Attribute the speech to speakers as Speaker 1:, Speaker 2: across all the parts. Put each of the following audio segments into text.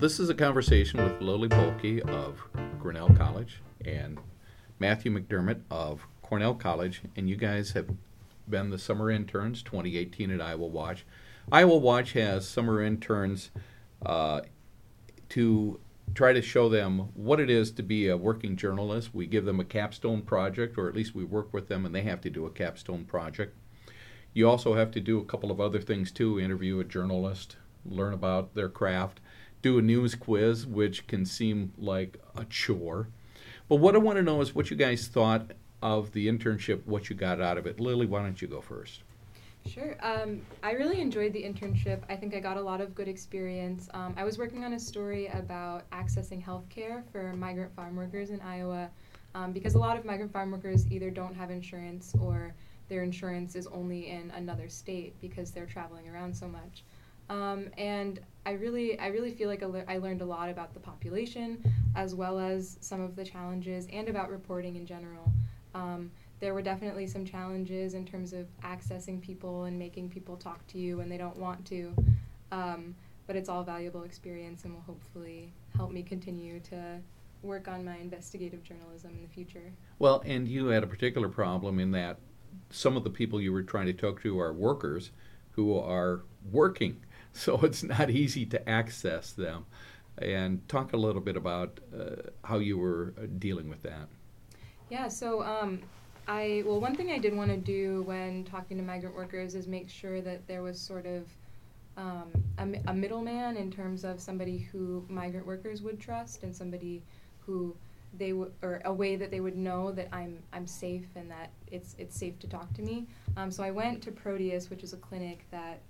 Speaker 1: This is a conversation with Lily Bohlke of Grinnell College and Mathew McDermott of Cornell College, and you guys have been the summer interns 2018 at Iowa Watch. Iowa Watch has summer interns uh, to try to show them what it is to be a working journalist. We give them a capstone project, or at least we work with them and they have to do a capstone project. You also have to do a couple of other things too interview a journalist, learn about their craft, do a news quiz, which can seem like a chore. But what I want to know is what you guys thought of the internship, what you got out of it. Lily, why don't you go first?
Speaker 2: Sure. Um, I really enjoyed the internship. I think I got a lot of good experience. Um, I was working on a story about accessing health care for migrant farm workers in Iowa um, because a lot of migrant farm workers either don't have insurance or their insurance is only in another state because they're traveling around so much. Um, and I really, I really feel like I, learned a lot about the population, as well as some of the challenges, and about reporting in general. Um, there were definitely some challenges in terms of accessing people and making people talk to you when they don't want to. Um, but it's all valuable experience and will hopefully help me continue to work on my investigative journalism in the future.
Speaker 1: Well, and you had a particular problem in that some of the people you were trying to talk to are workers who are working, so it's not easy to access them. And talk a little bit about uh, how you were uh, dealing with that.
Speaker 2: Yeah, so um, I well, one thing I did want to do when talking to migrant workers is make sure that there was sort of um, a, a middleman in terms of somebody who migrant workers would trust and somebody who they would or a way that they would know that I'm I'm safe and that it's it's safe to talk to me. Um, so I went to Proteus, which is a clinic that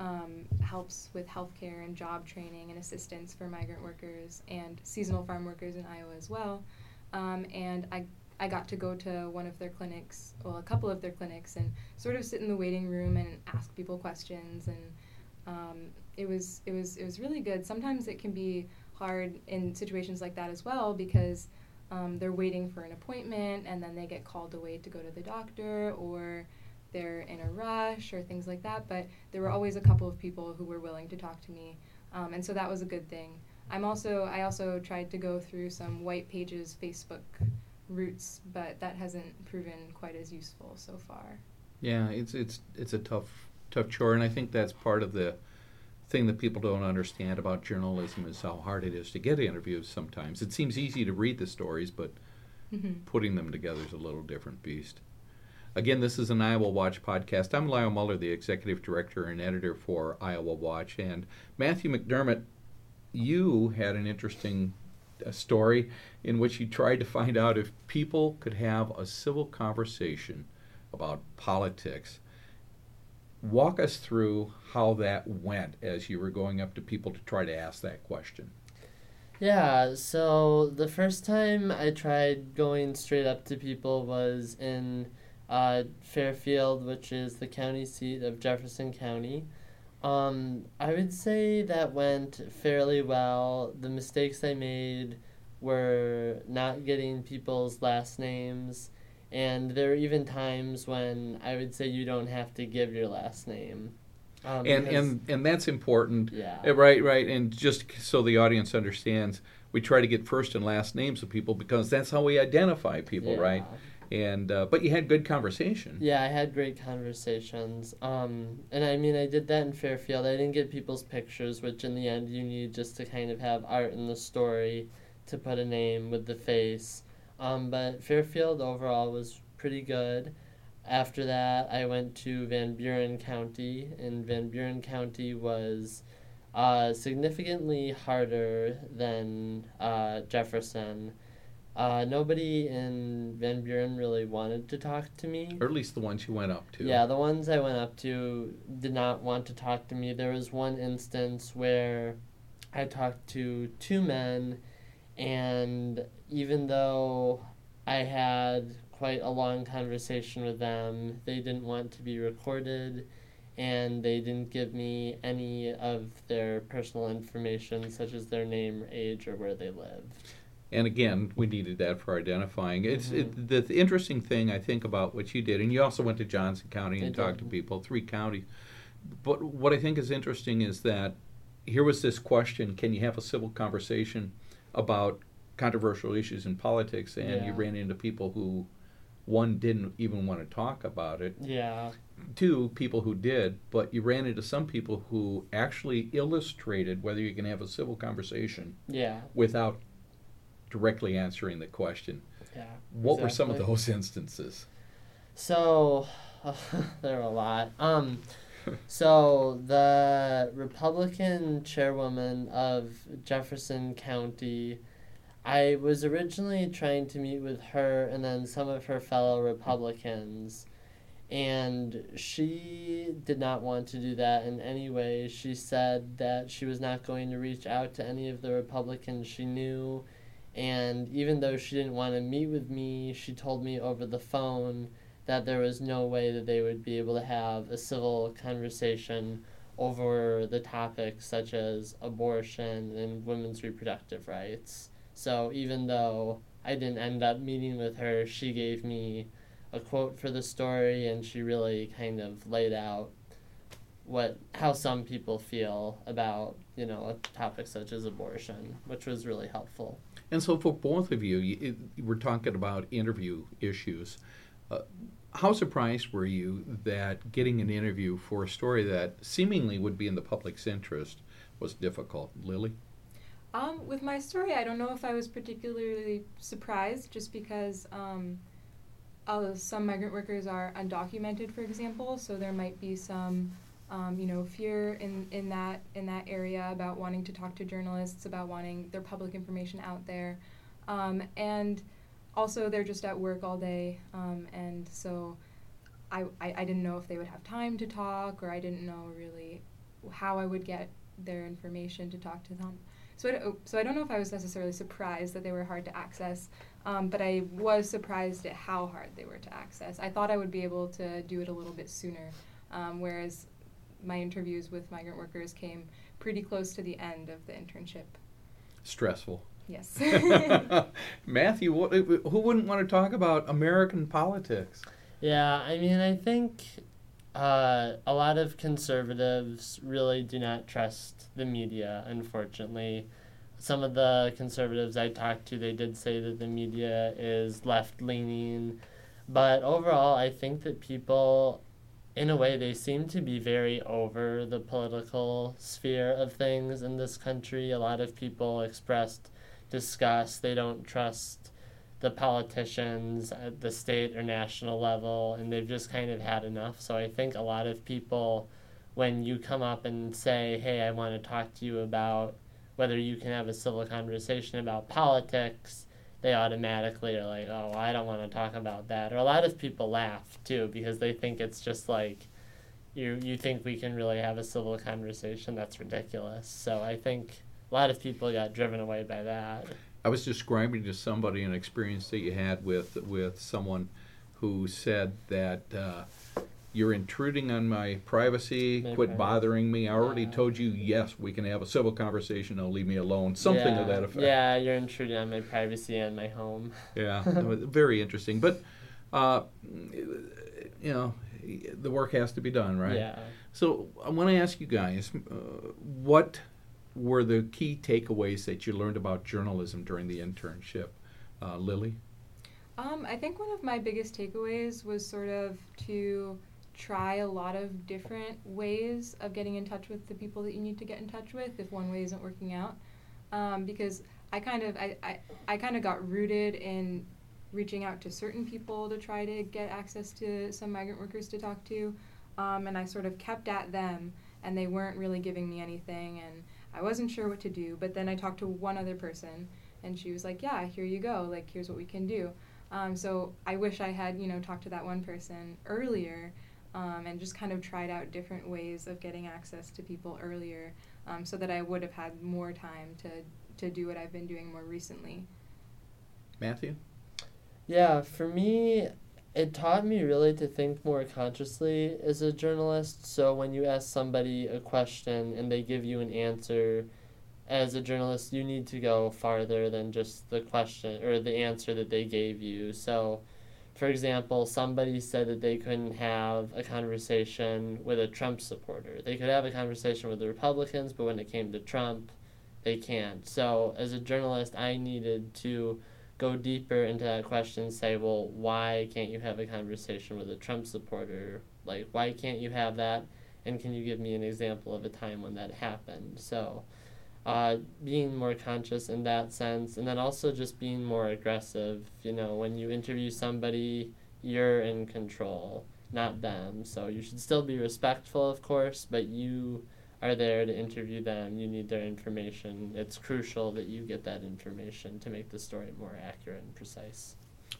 Speaker 2: um, helps with healthcare and job training and assistance for migrant workers and seasonal farm workers in Iowa as well. Um, and I I got to go to one of their clinics, well, a couple of their clinics, and sort of sit in the waiting room and ask people questions, and um, it was it was it was really good. Sometimes it can be hard in situations like that as well because um, they're waiting for an appointment and then they get called away to go to the doctor or they're in a rush or things like that. But there were always a couple of people who were willing to talk to me, um, and so that was a good thing. I'm also I also tried to go through some white pages Facebook routes, but that hasn't proven quite as useful so far.
Speaker 1: Yeah, it's it's it's a tough tough chore, and I think that's part of the thing that people don't understand about journalism is how hard it is to get interviews. Sometimes it seems easy to read the stories, but mm-hmm. putting them together is a little different beast. Again, this is an Iowa Watch podcast. I'm Lyle Muller, the executive director and editor for Iowa Watch, and Mathew McDermott. You had an interesting uh, story in which you tried to find out if people could have a civil conversation about politics. Walk us through how that went as you were going up to people to try to ask that question.
Speaker 3: Yeah, so the first time I tried going straight up to people was in uh, Fairfield, which is the county seat of Jefferson County. Um, I would say that went fairly well. The mistakes I made were not getting people's last names, and there were even times when I would say you don't have to give your last name.
Speaker 1: Um, and and and that's important.
Speaker 3: Yeah.
Speaker 1: Uh, right, right. And just so the audience understands, we try to get first and last names of people because that's how we identify people, yeah. right? And uh, but you had good conversation.
Speaker 3: Yeah, I had great conversations. Um, and I mean, I did that in Fairfield. I didn't get people's pictures, which in the end you need just to kind of have art in the story to put a name with the face. Um, but Fairfield overall was pretty good. After that, I went to Van Buren County, and Van Buren County was uh, significantly harder than uh, Jefferson. Uh, nobody in Van Buren really wanted to talk to me.
Speaker 1: Or at least the ones you went up to.
Speaker 3: Yeah, the ones I went up to did not want to talk to me. There was one instance where I talked to two men, and even though I had quite a long conversation with them, they didn't want to be recorded and they didn't give me any of their personal information, such as their name, age, or where they live
Speaker 1: and again, we needed that for identifying. It's mm-hmm. it, the, the, interesting thing I think about what you did, and you also went to Johnson County and I talked did. to people, three counties. But what I think is interesting is that here was this question: Can you have a civil conversation about controversial issues in politics? And you ran into people who, one, didn't even want to talk about it.
Speaker 3: Yeah.
Speaker 1: Two, people who did, but you ran into some people who actually illustrated whether you can have a civil conversation
Speaker 3: Yeah.
Speaker 1: without directly answering the question.
Speaker 3: Yeah.
Speaker 1: What were some of those instances?
Speaker 3: So there are a lot. Um, so the Republican chairwoman of Jefferson County, I was originally trying to meet with her and then some of her fellow Republicans, and she did not want to do that in any way. She said that she was not going to reach out to any of the Republicans she knew. And even though she didn't want to meet with me, she told me over the phone that there was no way that they would be able to have a civil conversation over the topics such as abortion and women's reproductive rights. So even though I didn't end up meeting with her, she gave me a quote for the story and she really kind of laid out what how some people feel about, you know, a topic such as abortion, which was really helpful.
Speaker 1: And so, for both of you, you, it, we're talking about interview issues. Uh, how surprised were you that getting an interview for a story that seemingly would be in the public's interest was difficult? Lily?
Speaker 2: Um, with my story, I don't know if I was particularly surprised, just because um, uh, some migrant workers are undocumented, for example. So there might be some, um, you know, fear in, in that in that area about wanting to talk to journalists, about wanting their public information out there, um, and also they're just at work all day, um, and so I, I I didn't know if they would have time to talk, or I didn't know really how I would get their information to talk to them. So I, don't- so I don't know if I was necessarily surprised that they were hard to access, um, but I was surprised at how hard they were to access. I thought I would be able to do it a little bit sooner, um, whereas my interviews with migrant workers came pretty close to the end of the internship.
Speaker 1: Stressful.
Speaker 2: Yes.
Speaker 1: Mathew, what, who wouldn't want to talk about American politics?
Speaker 3: Yeah, I mean, I think uh, a lot of conservatives really do not trust the media, unfortunately. Some of the conservatives I talked to, they did say that the media is left leaning. But overall, I think that people, in a way, they seem to be very over the political sphere of things in this country. A lot of people expressed disgust. They don't trust the politicians at the state or national level, and they've just kind of had enough. So I think a lot of people, when you come up and say, hey, I want to talk to you about whether you can have a civil conversation about politics, they automatically are like, oh, I don't want to talk about that. Or a lot of people laugh too because they think it's just like, you, you think we can really have a civil conversation? That's ridiculous. So I think a lot of people got driven away by that.
Speaker 1: I was describing to somebody an experience that you had with with someone who said that uh, you're intruding on my privacy.
Speaker 3: My
Speaker 1: quit
Speaker 3: privacy.
Speaker 1: bothering me. I already
Speaker 3: Yeah.
Speaker 1: told you yes, we can have a civil conversation. Now leave me alone. Something
Speaker 3: yeah,
Speaker 1: to that effect.
Speaker 3: Yeah, you're intruding on my privacy and my home.
Speaker 1: Yeah, very interesting. But uh, you know, the work has to be done, right?
Speaker 3: Yeah.
Speaker 1: So I want to ask you guys, uh, what were the key takeaways that you learned about journalism during the internship, uh, Lily?
Speaker 2: Um, I think one of my biggest takeaways was sort of to try a lot of different ways of getting in touch with the people that you need to get in touch with if one way isn't working out. Um, because I kind of I, I, I kind of got rooted in reaching out to certain people to try to get access to some migrant workers to talk to, um, and I sort of kept at them, and they weren't really giving me anything, and I wasn't sure what to do. But then I talked to one other person, and she was like, "Yeah, here you go. Like, here's what we can do." Um, so I wish I had, you know, talked to that one person earlier, um, and just kind of tried out different ways of getting access to people earlier, um, so that I would have had more time to to do what I've been doing more recently.
Speaker 1: Mathew?
Speaker 3: Yeah, for me, it taught me really to think more consciously as a journalist. So when you ask somebody a question and they give you an answer, as a journalist, you need to go farther than just the question or the answer that they gave you. So, for example, somebody said that they couldn't have a conversation with a Trump supporter. They could have a conversation with the Republicans, but when it came to Trump, they can't. So, as a journalist, I needed to go deeper into that question and say, well, why can't you have a conversation with a Trump supporter? Like, why can't you have that? And can you give me an example of a time when that happened? So, uh, being more conscious in that sense, and then also just being more aggressive. You know, when you interview somebody, you're in control, not them. So you should still be respectful, of course, but you are there to interview them. You need their information. It's crucial that you get that information to make the story more accurate and precise.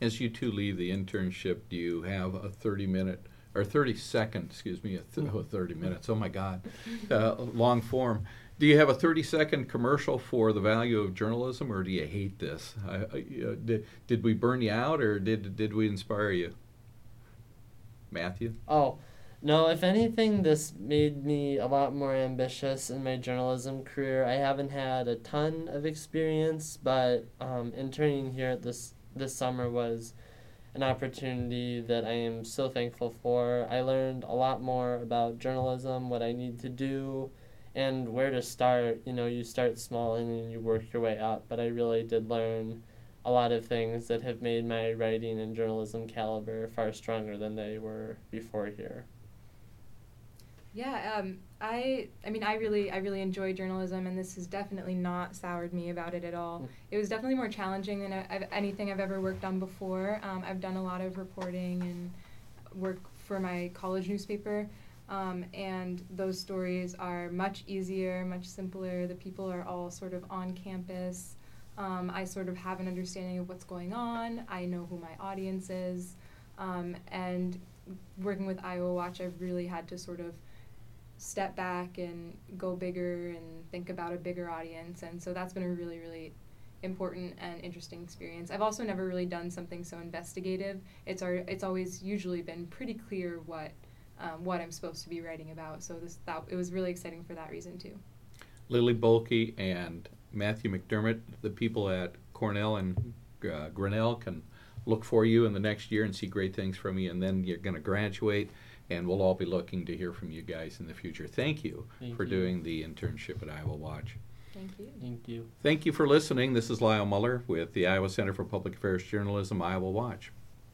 Speaker 1: As you two leave the internship, do you have a 30 minute or 30 second, excuse me, a th- oh, 30 minutes, oh my God, uh, long form? Do you have a 30 second commercial for the value of journalism, or do you hate this? I, I, uh, did, did we burn you out, or did, did we inspire you? Mathew?
Speaker 3: Oh, no, if anything, this made me a lot more ambitious in my journalism career. I haven't had a ton of experience, but um, interning here this this summer was an opportunity that I am so thankful for. I learned a lot more about journalism, what I need to do, and where to start. You know, you start small and then you work your way up, but I really did learn a lot of things that have made my writing and journalism caliber far stronger than they were before here.
Speaker 2: Yeah, um, I I mean I really I really enjoy journalism and this has definitely not soured me about it at all.
Speaker 3: Mm.
Speaker 2: It was definitely more challenging than I've, anything I've ever worked on before. Um, I've done a lot of reporting and work for my college newspaper, um, and those stories are much easier, much simpler. The people are all sort of on campus. Um, I sort of have an understanding of what's going on. I know who my audience is, um, and working with Iowa Watch, I've really had to sort of step back and go bigger and think about a bigger audience. And so that's been a really, really important and interesting experience. I've also never really done something so investigative. It's our, it's always usually been pretty clear what um, what I'm supposed to be writing about. So this that it was really exciting for that reason too.
Speaker 1: Lily Bohlke and Mathew McDermott, the people at Cornell and uh, Grinnell can look for you in the next year and see great things from you, and then you're going to graduate, and we'll all be looking to hear from you guys in the future. Thank you
Speaker 3: Thank
Speaker 1: for
Speaker 3: you.
Speaker 1: doing the internship at Iowa Watch.
Speaker 2: Thank you.
Speaker 3: Thank you.
Speaker 1: Thank you for listening. This is Lyle Muller with the Iowa Center for Public Affairs Journalism, Iowa Watch.